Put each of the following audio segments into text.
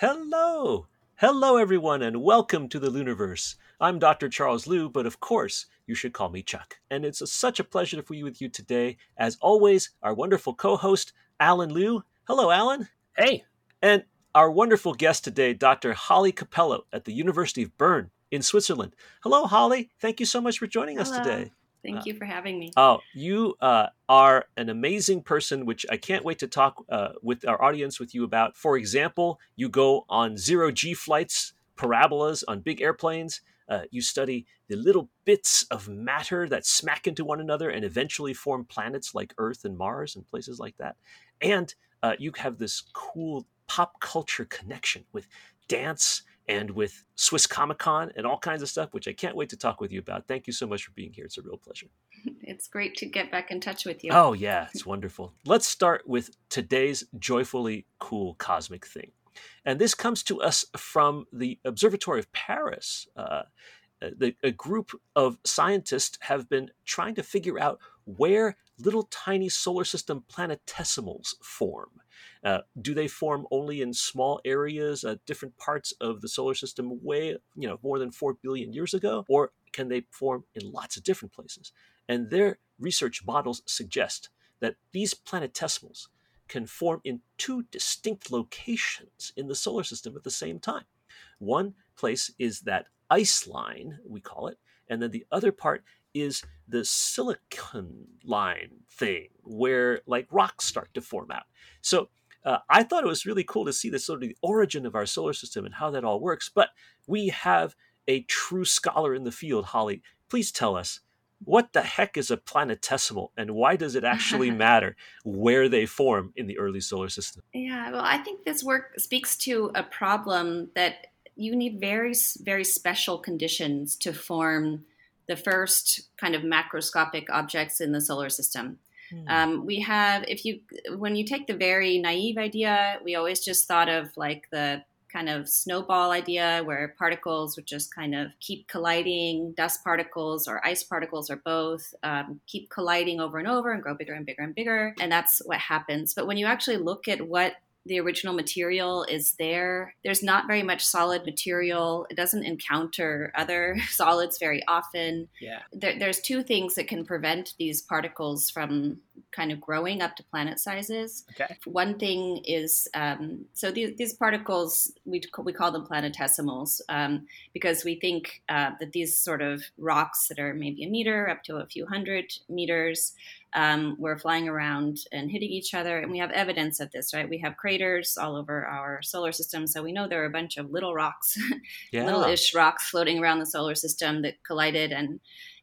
Hello! Hello, everyone, and welcome to the LIUniverse. I'm Dr. Charles Liu, but of course, you should call me Chuck. And it's a, such a pleasure to be with you today. As always, our wonderful co host, Allen Liu. Hello, Alan. Hey. And our wonderful guest today, Dr. Holly Capelo at the University of Bern in Switzerland. Hello, Holly. Thank you so much for joining Hello. us today. Thank you for having me. Oh, you uh, are an amazing person, which I can't wait to talk uh, with our audience with you about. For example, you go on zero G flights, parabolas on big airplanes. Uh, you study the little bits of matter that smack into one another and eventually form planets like Earth and Mars and places like that. And uh, you have this cool pop culture connection with dance and with Swiss Comic Con and all kinds of stuff, which I can't wait to talk with you about. Thank you so much for being here. It's a real pleasure. It's great to get back in touch with you. Oh, yeah, it's wonderful. Let's start with today's joyfully cool cosmic thing. And this comes to us from the Observatory of Paris. Uh, the, a group of scientists have been trying to figure out where little tiny solar system planetesimals form. Uh, do they form only in small areas at different parts of the solar system way, you know, more than 4 billion years ago? Or can they form in lots of different places? And their research models suggest that these planetesimals can form in two distinct locations in the solar system at the same time. One place is that ice line, we call it, and then the other part is the silicon line thing where like rocks start to form out. So uh, I thought it was really cool to see the sort of the origin of our solar system and how that all works. But we have a true scholar in the field, Holly. Please tell us what the heck is a planetesimal and why does it actually matter where they form in the early solar system? Yeah, well, I think this work speaks to a problem that you need very, very special conditions to form the first kind of macroscopic objects in the solar system. Hmm. Um, we have, if you, when you take the very naive idea, we always just thought of like the kind of snowball idea where particles would just kind of keep colliding, dust particles or ice particles or both, um, keep colliding over and over and grow bigger and bigger and bigger. And that's what happens. But when you actually look at what the original material is there. There's not very much solid material. It doesn't encounter other solids very often. Yeah. There, there's two things that can prevent these particles from kind of growing up to planet sizes. Okay. One thing is um, so these, these particles we we call them planetesimals um, because we think uh, that these sort of rocks that are maybe a meter up to a few hundred meters um, were flying around and hitting each other, and we have evidence of this. Right? We have craters all over our solar system, so we know there are a bunch of little rocks, Yeah. little-ish rocks floating around the solar system that collided and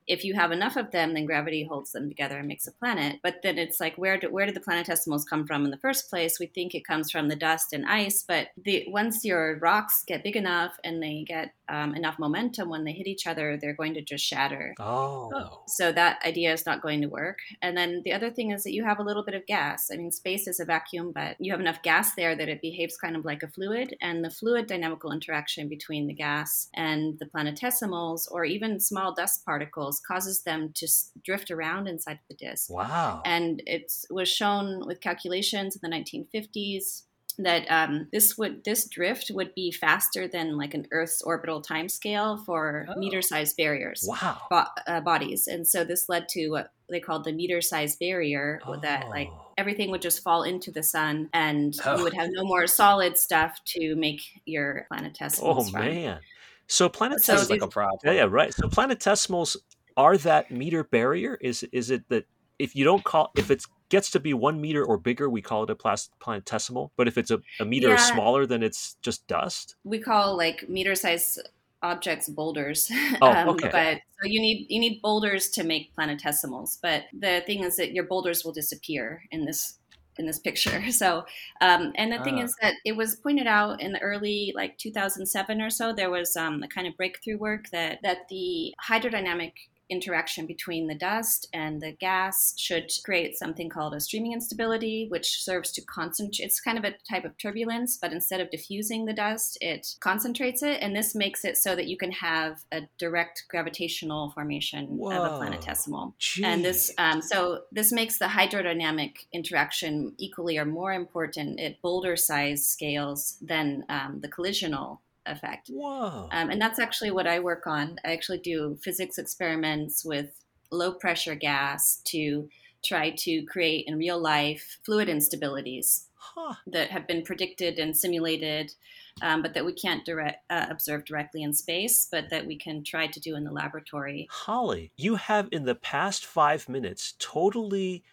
if you have enough of them, then gravity holds them together and makes a planet. But then it's like, where do, where did the planetesimals come from in the first place? We think it comes from the dust and ice, but the, once your rocks get big enough and they get um, enough momentum when they hit each other, they're going to just shatter. Oh. So that idea is not going to work. And then the other thing is that you have a little bit of gas. I mean, space is a vacuum, but you have enough gas there that it behaves kind of like a fluid. And the fluid dynamical interaction between the gas and the planetesimals, or even small dust particles, causes them to s- drift around inside the disk. Wow. And it was shown with calculations in the 1950s that um, this would this drift would be faster than like an Earth's orbital timescale for Oh. meter-sized barriers wow. bo- uh, bodies, and so this led to what they called the meter-sized barrier, that like Oh. everything would just fall into the sun, and Oh. you would have no more solid stuff to make your planetesimals Oh, from. man. So So planetesimals. Sounds like a problem. Yeah, yeah, right. So planetesimals are that meter barrier. Is is it that if you don't call if it gets to be one meter or bigger, we call it a plas- planetesimal. But if it's a, a meter or Yeah. smaller, then it's just dust. we call like meter-sized objects boulders. Oh, um, okay. But so you need you need boulders to make planetesimals. But the thing is that your boulders will disappear in this in this picture. So, um, and the thing Ah. is that it was pointed out in the early like 2007 or so. There was um, a kind of breakthrough work that that the hydrodynamic interaction between the dust and the gas should create something called a streaming instability, which serves to concentrate. It's kind of a type of turbulence, but instead of diffusing the dust, it concentrates it. And this makes it so that you can have a direct gravitational formation Whoa. of a planetesimal. Jeez. And this, um, so this makes the hydrodynamic interaction equally or more important at boulder size scales than um, the collisional effect. Whoa. Um, and that's actually what I work on. I actually do physics experiments with low pressure gas to try to create in real life fluid instabilities huh. that have been predicted and simulated, um, but that we can't direct, uh, observe directly in space, but that we can try to do in the laboratory. Holly, you have in the past five minutes totally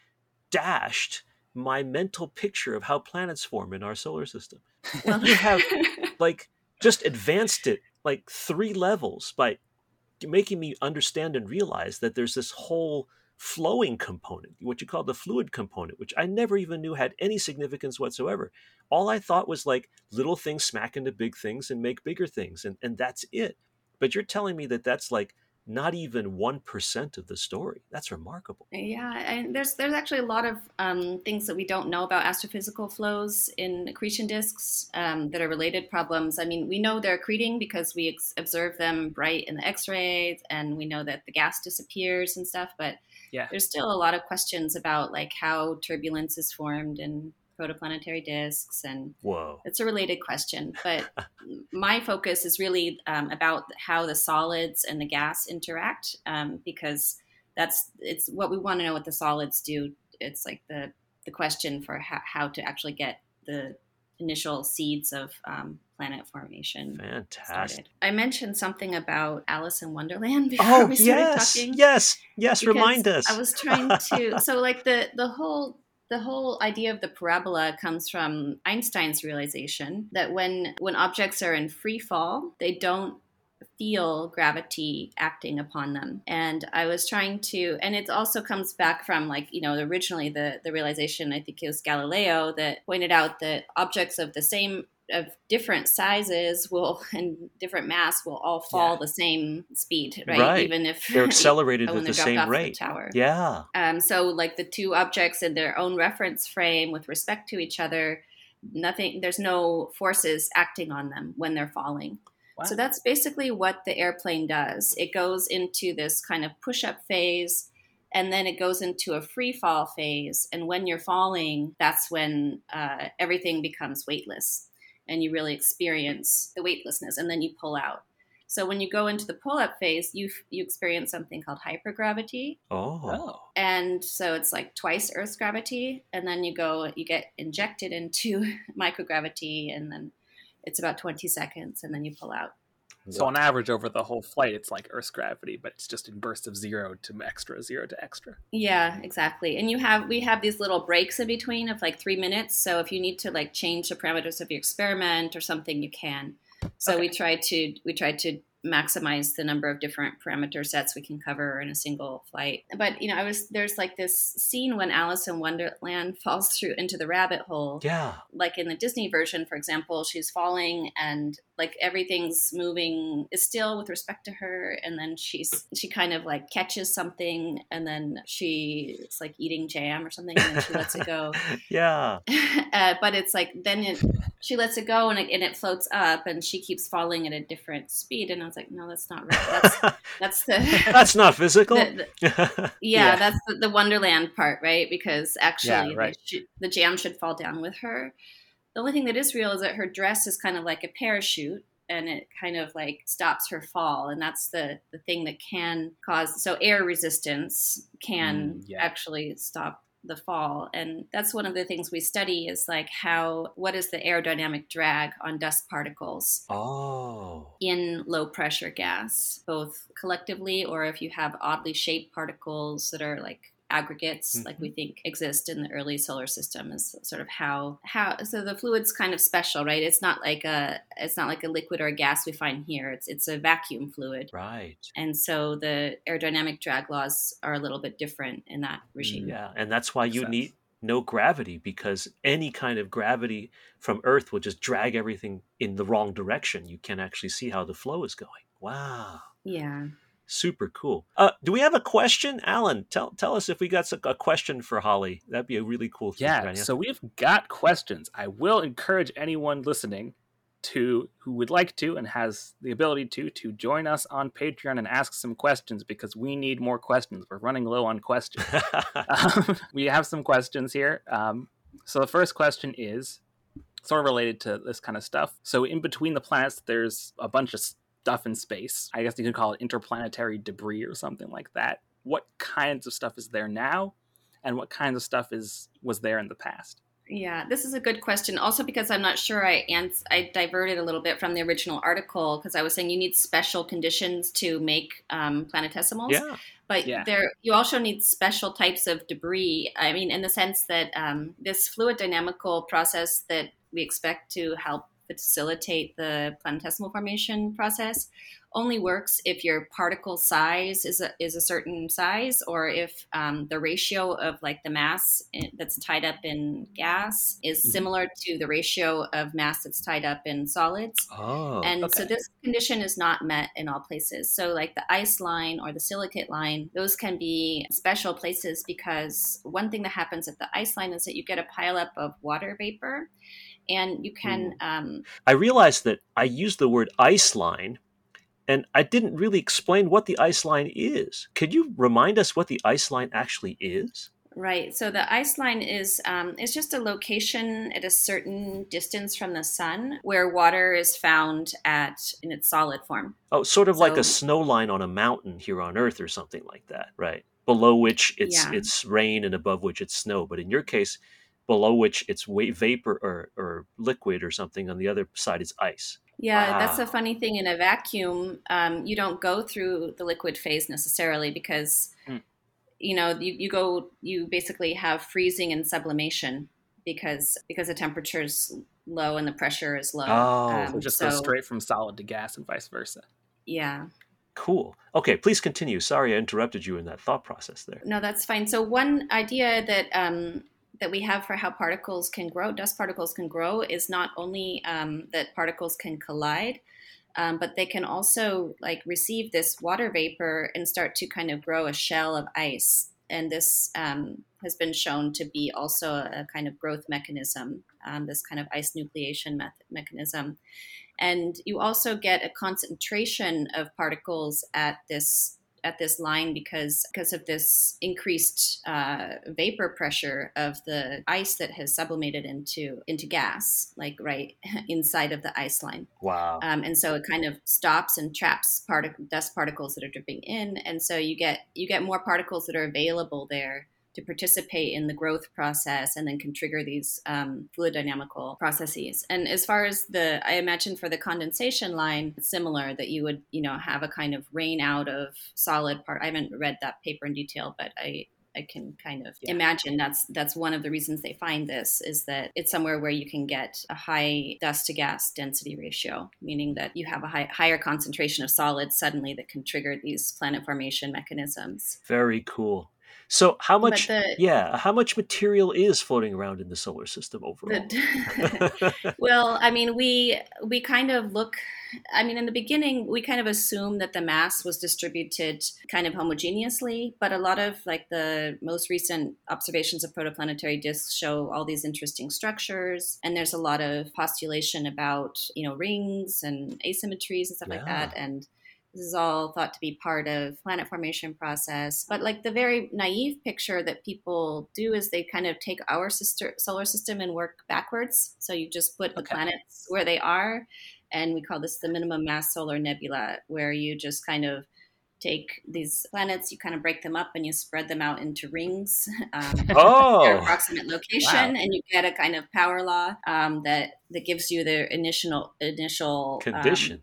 dashed my mental picture of how planets form in our solar system. Well, you have like just advanced it like three levels by making me understand and realize that there's this whole flowing component, what you call the fluid component, which I never even knew had any significance whatsoever. All I thought was like little things smack into big things and make bigger things, and, and that's it. But you're telling me that that's like not even 1% of the story. That's remarkable. Yeah, and there's there's actually a lot of um, things that we don't know about astrophysical flows in accretion disks um, that are related problems. I mean, we know they're accreting because we ex- observe them bright in the X-rays, and we know that the gas disappears and stuff. But yeah. there's still a lot of questions about like how turbulence is formed and protoplanetary disks and whoa it's a related question but my focus is really um, about how the solids and the gas interact um, because that's it's what we want to know what the solids do it's like the the question for how, how to actually get the initial seeds of um, planet formation. Fantastic. Started. I mentioned something about Alice in Wonderland before oh, we started yes, talking. Yes, yes, remind us. I was trying to so like the the whole the whole idea of the parabola comes from Einstein's realization that when when objects are in free fall, they don't feel gravity acting upon them. And i was trying to and it also comes back from like you know originally the the realization i think it was galileo that pointed out that objects of the same of different sizes will and different mass will all fall yeah. the same speed, right? right? Even if they're accelerated at the same rate. The tower. Yeah. Um, so like the two objects in their own reference frame with respect to each other, nothing. There's no forces acting on them when they're falling. Wow. So that's basically what the airplane does. It goes into this kind of push-up phase and then it goes into a free fall phase. And when you're falling, that's when uh, everything becomes weightless and you really experience the weightlessness and then you pull out. So when you go into the pull-up phase, you you experience something called hypergravity. Oh. oh. And so it's like twice Earth's gravity, and then you go, you get injected into microgravity, and then it's about 20 seconds, and then you pull out. So on average over the whole flight, it's like Earth's gravity, but it's just in bursts of zero to extra, zero to extra. Yeah, exactly. And you have we have these little breaks in between of like three minutes. So if you need to like change the parameters of your experiment or something, you can. So okay. we try to we try to maximize the number of different parameter sets we can cover in a single flight. But you know, I was there's like this scene when Alice in Wonderland falls through into the rabbit hole. Yeah. Like in the Disney version, for example, she's falling and like everything's moving is still with respect to her and then she's she kind of like catches something and then she it's like eating jam or something and then she lets it go yeah uh, but it's like then it she lets it go and it, and it floats up and she keeps falling at a different speed and was like no that's not right that's that's the that's not physical? The, the, yeah, yeah, that's the, the, wonderland part right? Because actually yeah, right. the, the jam should fall down with her. The only thing that is real is that her dress is kind of like a parachute and it kind of like stops her fall and that's the the thing that can cause so air resistance can mm, yeah. actually stop the fall. And that's one of the things we study is like how what is the aerodynamic drag on dust particles oh. in low pressure gas both collectively or if you have oddly shaped particles that are like aggregates mm-hmm. like we think exist in the early solar system is sort of how how so the fluid's kind of special right? It's not like a it's not like a liquid or a gas we find here. It's it's a vacuum fluid. Right. And so the aerodynamic drag laws are a little bit different in that regime. Yeah and that's why you need no gravity because any kind of gravity from earth will just drag everything in the wrong direction. You can't actually see how the flow is going. Wow. Yeah Super cool. Uh, do we have a question, Allen? Tell tell us if we got a question for Holly. That'd be a really cool thing. Yeah. So we've got questions. I will encourage anyone listening to who would like to and has the ability to to join us on Patreon and ask some questions because we need more questions. We're running low on questions. um, we have some questions here. Um, so the first question is sort of related to this kind of stuff. So in between the planets, there's a bunch of stuff in space. I guess you could call it interplanetary debris or something like that. What kinds of stuff is there now, and what kinds of stuff is was there in the past? Yeah, this is a good question. Also, because I'm not sure I ans- I diverted a little bit from the original article because I was saying you need special conditions to make um, planetesimals. Yeah. But Yeah. there, you also need special types of debris. I mean, in the sense that um, this fluid dynamical process that we expect to help facilitate the planetesimal formation process only works if your particle size is a, is a certain size or if um, the ratio of like the mass that's tied up in gas is Mhm. similar to the ratio of mass that's tied up in solids Oh, and so this condition is not met in all places. So, like the ice line or the silicate line, those can be special places because one thing that happens at the ice line is that you get a pileup of water vapor, and you can. Um, I realized that I used the word ice line, and I didn't really explain what the ice line is. Could you remind us what the ice line actually is? Right. So the ice line is um, is just a location at a certain distance from the sun where water is found at in its solid form. Oh, sort of like a snow line on a mountain here on Earth, or something like that, right? Below which it's Yeah. it's rain, and above which it's snow. But in your case, below which it's vapor or, or liquid or something. On the other side is ice. Yeah, that's a funny thing. In a vacuum, um, you don't go through the liquid phase necessarily because, Mm. you know, you, you go, you basically have freezing and sublimation because because the temperature is low and the pressure is low. Oh, Um, So just so, goes straight from solid to gas and vice versa. Yeah. Cool. Okay, please continue. Sorry, I interrupted you in that thought process there. No, that's fine. So one idea that um, that we have for how particles can grow, dust particles can grow, is not only um, that particles can collide, um, but they can also like receive this water vapor and start to kind of grow a shell of ice. And this um, has been shown to be also a kind of growth mechanism, um, this kind of ice nucleation mechanism. And you also get a concentration of particles at this at this line because because of this increased uh, vapor pressure of the ice that has sublimated into into gas, like right inside of the ice line. Wow. Um, and so it kind of stops and traps partic- dust particles that are dripping in, and so you get you get more particles that are available there to participate in the growth process and then can trigger these um, fluid dynamical processes. And as far as the, I imagine for the condensation line, it's similar that you would you know have a kind of rain out of solid part. I haven't read that paper in detail, but I I can kind of Yeah. imagine that's that's one of the reasons they find this is that it's somewhere where you can get a high dust to gas density ratio, meaning that you have a high, higher concentration of solids suddenly that can trigger these planet formation mechanisms. Very cool. So, how much? the- yeah, how much material is floating around in the solar system overall? The- well, I mean, we we kind of look. I mean, in the beginning, we kind of assumed that the mass was distributed kind of homogeneously, but a lot of like the most recent observations of protoplanetary disks show all these interesting structures, and there's a lot of postulation about you know rings and asymmetries and stuff like that, and this is all thought to be part of planet formation process but like the very naive picture that people do is they kind of take our sister solar system and work backwards. So you just put the Okay. planets where they are and we call this the minimum mass solar nebula where you just kind of take these planets you kind of break them up and you spread them out into rings um, their oh, approximate location and you get a kind of power law um, that that gives you the initial initial um,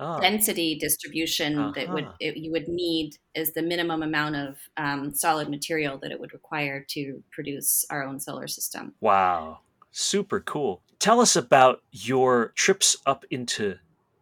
Ah, density distribution that would Uh-huh. it, you would need is the minimum amount of um, solid material that it would require to produce our own solar system. wow, super cool. Tell us about your trips up into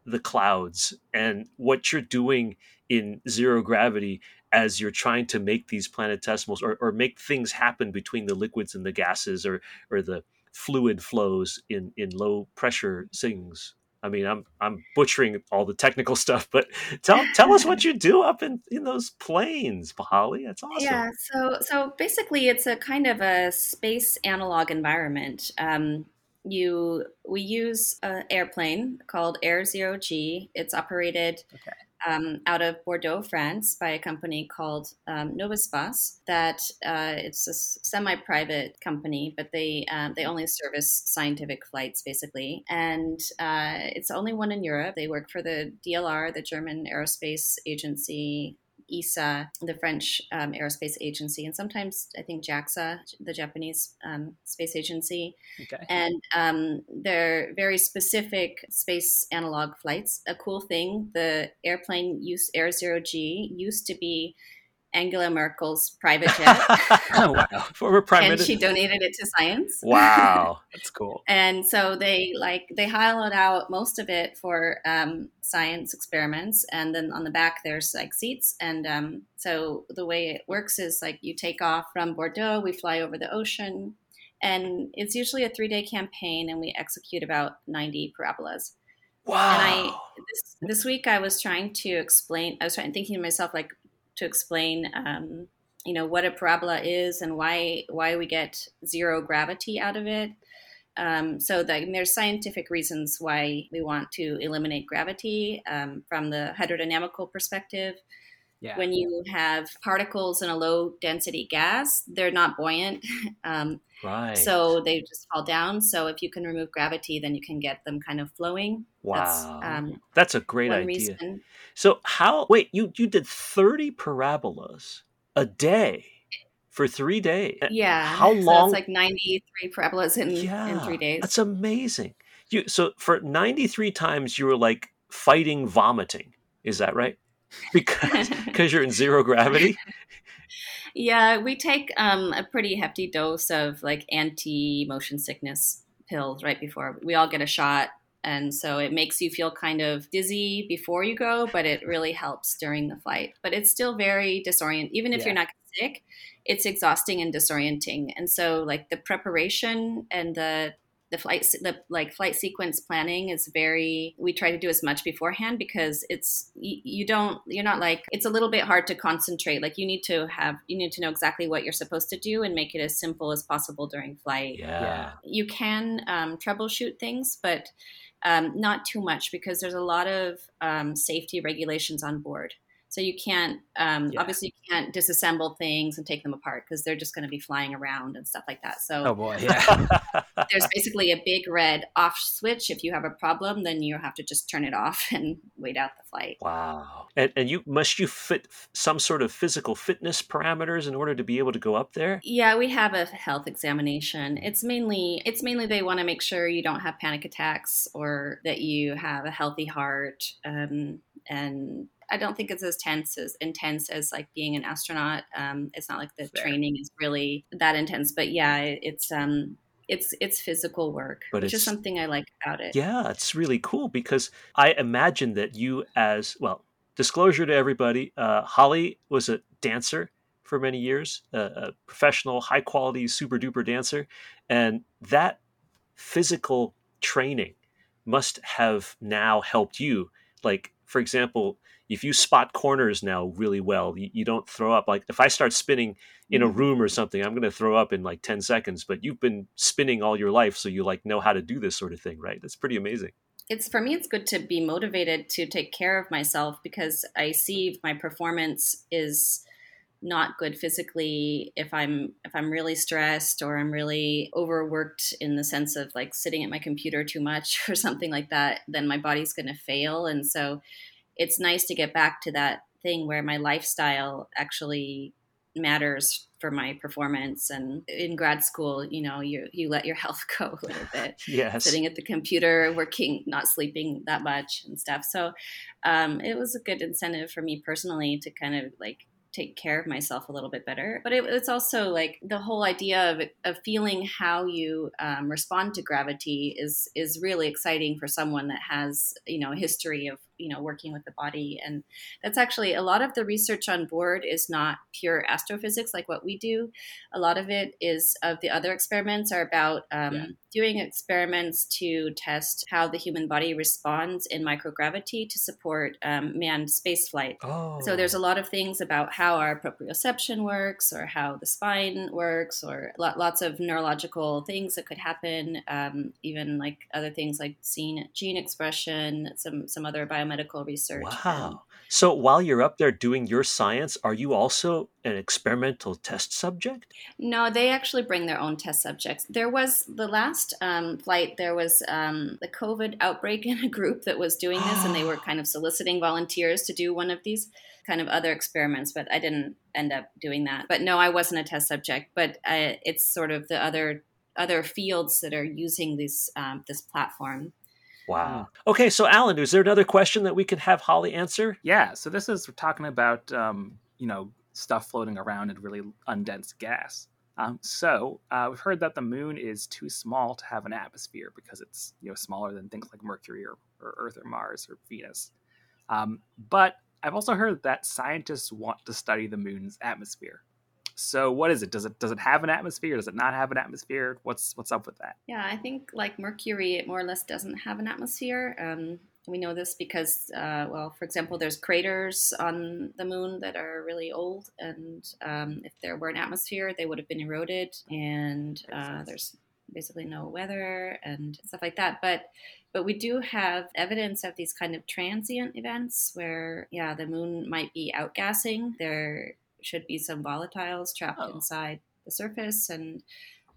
the clouds and what you're doing in zero gravity as you're trying to make these planetesimals or, or make things happen between the liquids and the gases or or the fluid flows in in low pressure things I mean, I'm I'm butchering all the technical stuff, but tell tell us what you do up in, in those planes, Holly. That's awesome. Yeah. So so basically, it's a kind of a space analog environment. Um, you we use an airplane called Air Zero G. It's operated okay um, out of Bordeaux, France, by a company called um. That uh, it's a semi-private company, but they um, they only service scientific flights basically, and uh, it's only one in Europe. They work for the DLR, the German Aerospace Agency, ESA, the French um, Aerospace Agency, and sometimes I think JAXA, the Japanese um, Space Agency. Okay. And um, they're very specific space analog flights. A cool thing, the airplane use Air Zero G used to be Angela Merkel's private jet. oh, wow. Former prime and minister. she donated it to science. Wow, that's cool. and so they like they hollowed out most of it for um, science experiments, and then on the back there's like seats. And um, so the way it works is like you take off from Bordeaux, we fly over the ocean, and it's usually a three day campaign, and we execute about ninety parabolas. Wow. And I this, this week I was trying to explain. I was trying thinking to myself like to explain, um, you know, what a parabola is and why why we get zero gravity out of it. Um, so the, there's scientific reasons why we want to eliminate gravity um, from the hydrodynamical perspective. Yeah. When you have particles in a low density gas, they're not buoyant. Um, right. So they just fall down. So if you can remove gravity, then you can get them kind of flowing. Wow. That's, um, That's a great idea. Reason. So how? Wait, you you did thirty parabolas a day for three days. Yeah. How so long? It's like ninety three parabolas in yeah, in three days. That's amazing. You so for ninety three times you were like fighting vomiting. Is that right? Because because you're in zero gravity. Yeah, we take um, a pretty hefty dose of like anti motion sickness pills right before we all get a shot and so it makes you feel kind of dizzy before you go, but it really helps during the flight. But it's still very disorienting. Even if yeah. you're not sick, it's exhausting and disorienting. And so, like the preparation and the the flight the like flight sequence planning is very we try to do as much beforehand because it's you, you, don't you're not like it's a little bit hard to concentrate. Like you need to have you need to know exactly what you're supposed to do and make it as simple as possible during flight. Yeah. You can um, troubleshoot things but um, not too much because there's a lot of um, safety regulations on board. So you can't um, yeah. obviously you can't disassemble things and take them apart because they're just going to be flying around and stuff like that. So oh boy, yeah. there's basically a big red off switch. If you have a problem, then you have to just turn it off and wait out the flight. Wow. And, and you must you fit some sort of physical fitness parameters in order to be able to go up there? Yeah, we have a health examination. It's mainly it's mainly they want to make sure you don't have panic attacks or that you have a healthy heart. Um, and I don't think it's as tense as intense as like being an astronaut. Um, it's not like the Fair. training is really that intense, but yeah, it, it's um, it's it's physical work, but which is something I like about it. Yeah, it's really cool because I imagine that you, as well, disclosure to everybody, uh, Holly was a dancer for many years, a, a professional, high quality, super duper dancer, and that physical training must have now helped you. Like, for example, if you spot corners now really well, you, you don't throw up. Like if I start spinning in a mm-hmm. room or something, I'm going to throw up in like 10 seconds, but you've been spinning all your life. So you like know how to do this sort of thing, right? That's pretty amazing. It's for me, it's good to be motivated to take care of myself because I see my performance is not good physically if i'm if i'm really stressed or i'm really overworked in the sense of like sitting at my computer too much or something like that then my body's going to fail. And so it's nice to get back to that thing where my lifestyle actually matters for my performance. And in grad school you know you you let your health go a little bit. Yes. Sitting at the computer working not sleeping that much and stuff. So um, it was a good incentive for me personally to kind of like take care of myself a little bit better. But it, it's also like the whole idea of, of feeling how you um, respond to gravity is is really exciting for someone that has you know a history of you know working with the body and that's actually a lot of the research on board is not pure astrophysics like what we do a lot of it is of the other experiments are about um, yeah. doing experiments to test how the human body responds in microgravity to support um, manned space flight oh. so there's a lot of things about how our proprioception works or how the spine works or lots of neurological things that could happen um, even like other things like gene, gene expression some some other biomedical research wow so while you're up there doing your science, are you also an experimental test subject? No, they actually bring their own test subjects. There was the last um, flight, there was um, the COVID outbreak in a group that was doing this, and they were kind of soliciting volunteers to do one of these kind of other experiments, but I didn't end up doing that. But no, I wasn't a test subject, but I, uh, it's sort of the other other fields that are using this um, this platform Wow. Okay, so Allen, is there another question that we could have Holly answer? Yeah. So this is we're talking about um, you know stuff floating around in really undense gas. Um, so uh, we've heard that the moon is too small to have an atmosphere because it's you know smaller than things like Mercury or, or Earth or Mars or Venus. Um, but I've also heard that scientists want to study the moon's atmosphere. So what is it? Does it does it have an atmosphere? Does it not have an atmosphere? What's what's up with that? Yeah, I think like Mercury, it more or less doesn't have an atmosphere. Um, we know this because, uh, well, for example, there's craters on the moon that are really old, and um, if there were an atmosphere, they would have been eroded, and uh, there's basically no weather and stuff like that. But but we do have evidence of these kind of transient events where, yeah, the moon might be outgassing. There should be some volatiles trapped oh. inside the surface and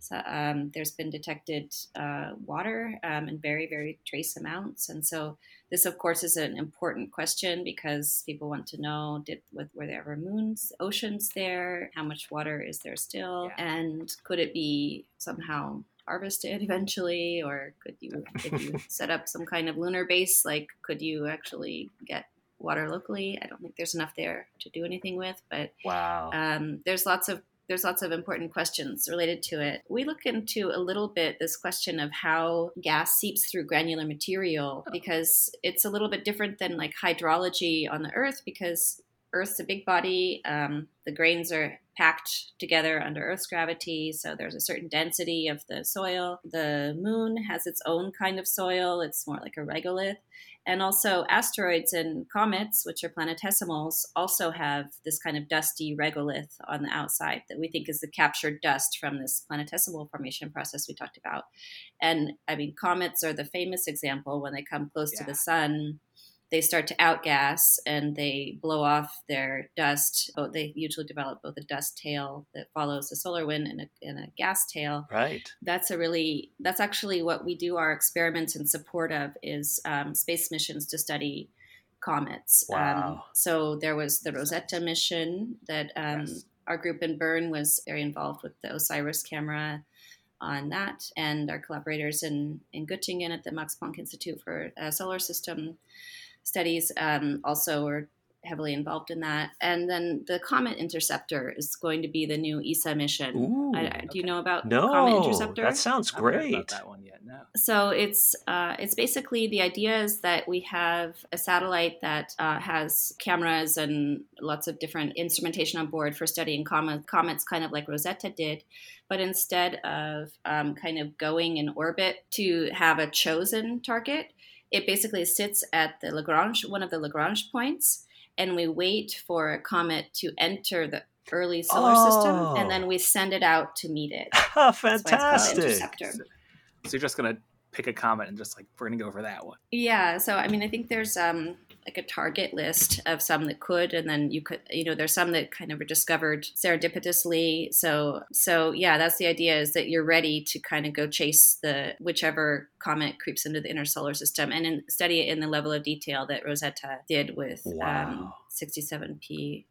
so, um, there's been detected uh, water um, in very, very trace amounts. And so, this, of course, is an important question because people want to know did, were there ever moons, oceans there? How much water is there still? Yeah. And could it be somehow harvested eventually? Or could you, if you set up some kind of lunar base, like could you actually get water locally. I don't think there's enough there to do anything with, but wow, um, there's lots of there's lots of important questions related to it. We look into a little bit this question of how gas seeps through granular material oh. because it's a little bit different than like hydrology on the Earth because Earth's a big body. Um, the grains are packed together under Earth's gravity, so there's a certain density of the soil. The moon has its own kind of soil, it's more like a regolith. And also, asteroids and comets, which are planetesimals, also have this kind of dusty regolith on the outside that we think is the captured dust from this planetesimal formation process we talked about. And I mean, comets are the famous example when they come close yeah. to the sun they start to outgas and they blow off their dust. Oh, they usually develop both a dust tail that follows the solar wind and a, and a gas tail. Right. That's a really that's actually what we do our experiments in support of is um, space missions to study comets. Um, wow. Um, so there was the Rosetta mission that um, yes. our group in Bern was very involved with the OSIRIS camera on that, and our collaborators in, in Göttingen at the Max Planck Institute for uh, Solar System studies um, also are heavily involved in that. And then the Comet Interceptor is going to be the new ESA mission. Ooh, I, do you know about no, Comet Interceptor? That sounds great. that one yet? No. So it's uh, it's basically the idea is that we have a satellite that uh, has cameras and lots of different instrumentation on board for studying comet, comets, kind of like Rosetta did. But instead of um, kind of going in orbit to have a chosen target, it basically sits at the Lagrange, one of the Lagrange points, and we wait for a comet to enter the early solar oh. system, and then we send it out to meet it. Fantastic! So you're just gonna pick a comet and just like we're gonna go for that one. Yeah. So I mean, I think there's um like a target list of some that could and then you could you know there's some that kind of were discovered serendipitously so so yeah that's the idea is that you're ready to kind of go chase the whichever comet creeps into the inner solar system and in, study it in the level of detail that rosetta did with um, wow. um, 67p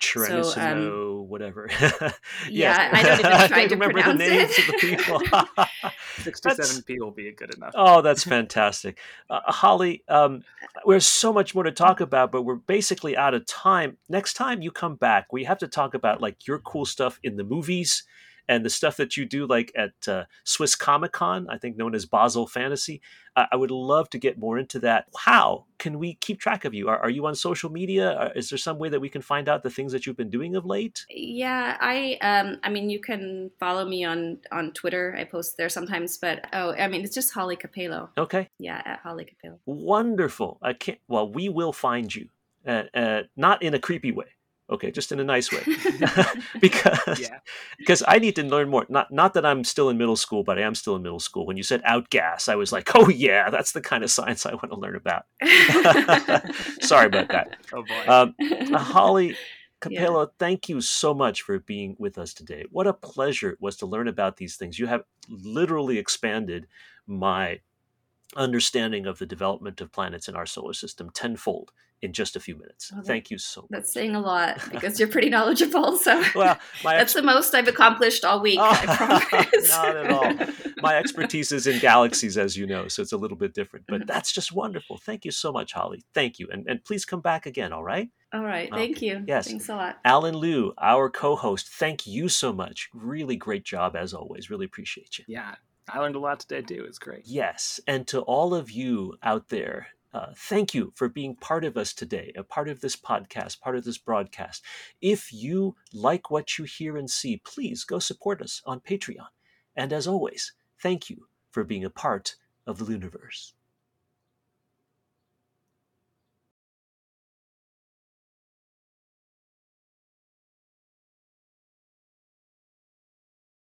Tyrannosaurus, so, um, whatever. yeah, I don't even try to remember the names it. of the people. Sixty-seven P will be good enough. Oh, that's fantastic, uh, Holly. Um, there's so much more to talk about, but we're basically out of time. Next time you come back, we have to talk about like your cool stuff in the movies and the stuff that you do, like at uh, Swiss Comic Con, I think known as Basel Fantasy. I, I would love to get more into that. How can we keep track of you? Are, are you on social media? Is there some way that we can find out the things that you've been doing of late? Yeah, I um, I mean, you can follow me on on Twitter. I post there sometimes, but oh, I mean, it's just Holly Capelo. Okay. Yeah, at Holly Capelo. Wonderful. I can't. Well, we will find you. Uh, uh, not in a creepy way okay just in a nice way. Because yeah. because i need to learn more. Not not that i'm still in middle school but i am still in middle school. When you said outgas i was like oh yeah that's the kind of science i want to learn about. Sorry about that. Oh boy. Um, uh, holly capelo yeah. thank you so much for being with us today. What a pleasure it was to learn about these things. You have literally expanded my understanding of the development of planets in our solar system tenfold in just a few minutes. Well, Thank you so much. That's saying a lot because you're pretty knowledgeable. So well, that's the most I've accomplished all week. Oh, not at all. My expertise is in galaxies, as you know, so it's a little bit different. But mm-hmm. that's just wonderful. Thank you so much, Holly. Thank you, and and please come back again. All right. All right. Oh, thank okay. you. Yes. Thanks a lot. Allen Liu, our co-host. Thank you so much. Really great job as always. Really appreciate you. Yeah. I learned a lot today too. It's great. Yes. And to all of you out there uh, thank you for being part of us today, a part of this podcast, part of this broadcast. If you like what you hear and see, please go support us on Patreon. And as always, thank you for being a part of the universe.